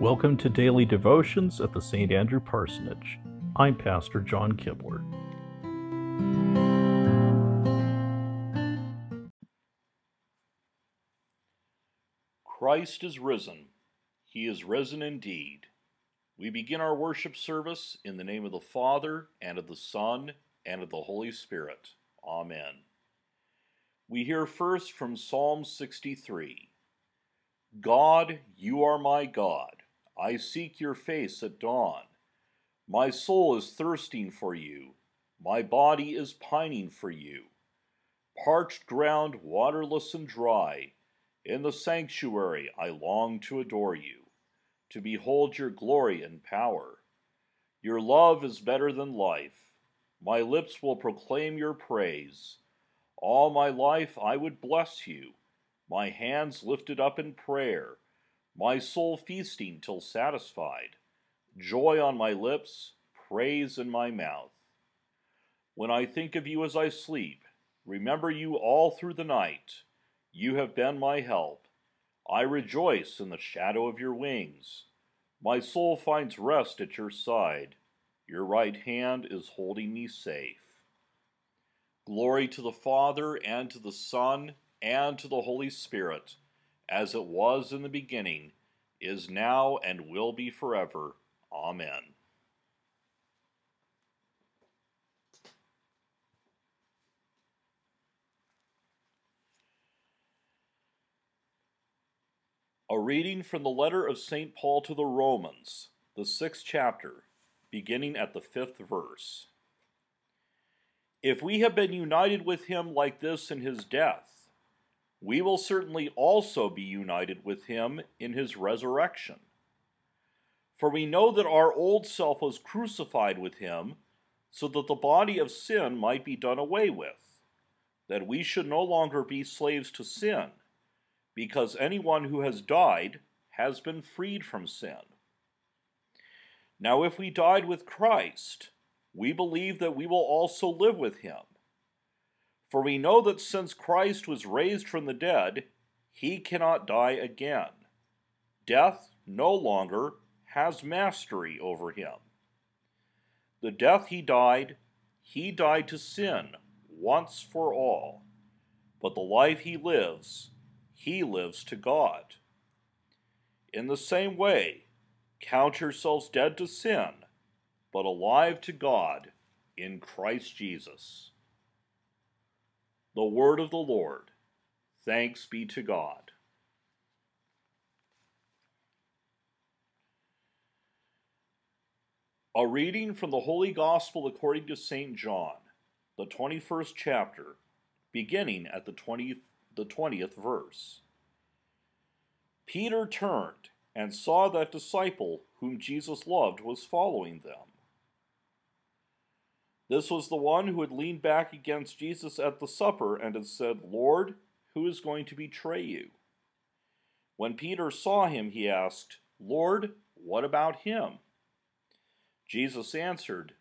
Welcome to Daily Devotions at the St. Andrew Parsonage. I'm Pastor John Kibler. Christ is risen. He is risen indeed. We begin our worship service in the name of the Father, and of the Son, and of the Holy Spirit. Amen. We hear first from Psalm 63 God, you are my God. I seek your face at dawn. My soul is thirsting for you. My body is pining for you. Parched ground, waterless and dry, in the sanctuary I long to adore you, to behold your glory and power. Your love is better than life. My lips will proclaim your praise. All my life I would bless you, my hands lifted up in prayer my soul feasting till satisfied, joy on my lips, praise in my mouth. When I think of you as I sleep, remember you all through the night. You have been my help. I rejoice in the shadow of your wings. My soul finds rest at your side. Your right hand is holding me safe. Glory to the Father, and to the Son, and to the Holy Spirit as it was in the beginning, is now, and will be forever. Amen. A reading from the letter of St. Paul to the Romans, the sixth chapter, beginning at the fifth verse. If we have been united with him like this in his death, we will certainly also be united with him in his resurrection. For we know that our old self was crucified with him, so that the body of sin might be done away with, that we should no longer be slaves to sin, because anyone who has died has been freed from sin. Now, if we died with Christ, we believe that we will also live with him for we know that since Christ was raised from the dead, he cannot die again. Death no longer has mastery over him. The death he died, he died to sin once for all. But the life he lives, he lives to God. In the same way, count yourselves dead to sin, but alive to God in Christ Jesus. The word of the Lord. Thanks be to God. A reading from the Holy Gospel according to St. John, the 21st chapter, beginning at the 20th, the 20th verse. Peter turned and saw that disciple whom Jesus loved was following them. This was the one who had leaned back against Jesus at the supper and had said, Lord, who is going to betray you? When Peter saw him, he asked, Lord, what about him? Jesus answered,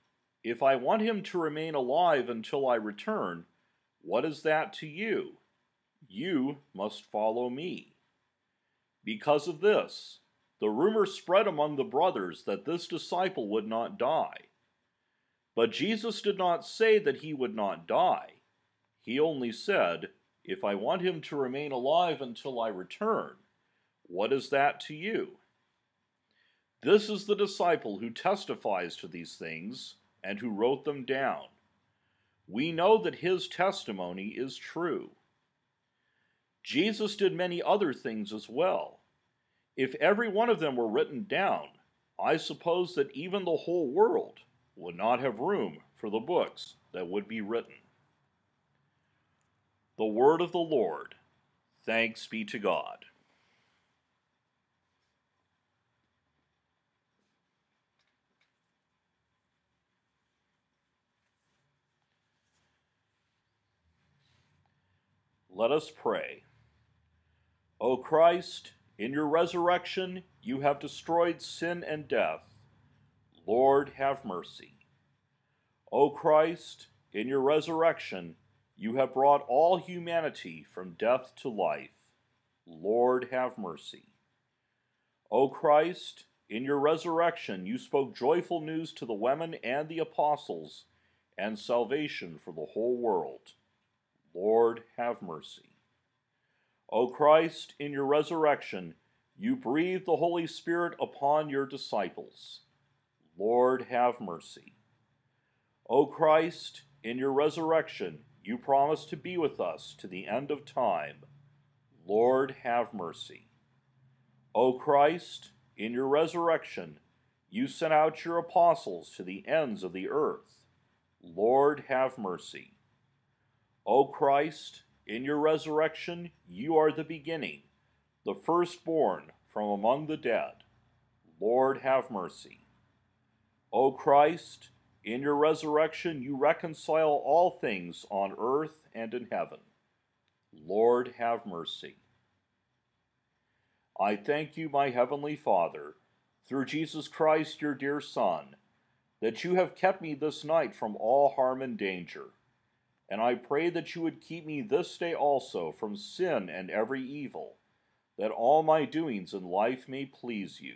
If I want him to remain alive until I return, what is that to you? You must follow me. Because of this, the rumor spread among the brothers that this disciple would not die. But Jesus did not say that he would not die. He only said, If I want him to remain alive until I return, what is that to you? This is the disciple who testifies to these things and who wrote them down. We know that his testimony is true. Jesus did many other things as well. If every one of them were written down, I suppose that even the whole world would not have room for the books that would be written. The word of the Lord. Thanks be to God. Let us pray. O Christ, in your resurrection you have destroyed sin and death Lord, have mercy. O Christ, in your resurrection, you have brought all humanity from death to life. Lord, have mercy. O Christ, in your resurrection you spoke joyful news to the women and the apostles, and salvation for the whole world. Lord, have mercy. O Christ, in your resurrection you breathed the Holy Spirit upon your disciples. Lord, have mercy. O Christ, in your resurrection you promised to be with us to the end of time. Lord, have mercy. O Christ, in your resurrection, you sent out your apostles to the ends of the earth. Lord, have mercy. O Christ, in your resurrection, you are the beginning, the firstborn from among the dead. Lord, have mercy. O Christ, in your resurrection, you reconcile all things on earth and in heaven. Lord, have mercy. I thank you, my heavenly Father, through Jesus Christ, your dear Son, that you have kept me this night from all harm and danger. And I pray that you would keep me this day also from sin and every evil, that all my doings in life may please you.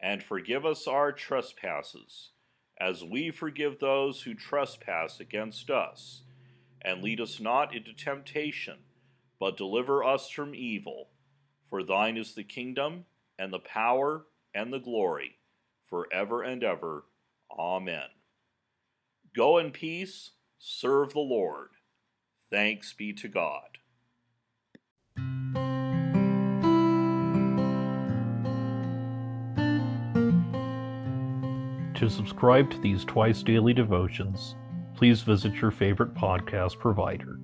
and forgive us our trespasses as we forgive those who trespass against us. And lead us not into temptation, but deliver us from evil. For thine is the kingdom, and the power, and the glory, for ever and ever. Amen. Go in peace, serve the Lord. Thanks be to God. To subscribe to these twice daily devotions, please visit your favorite podcast provider.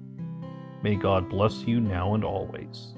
May God bless you now and always.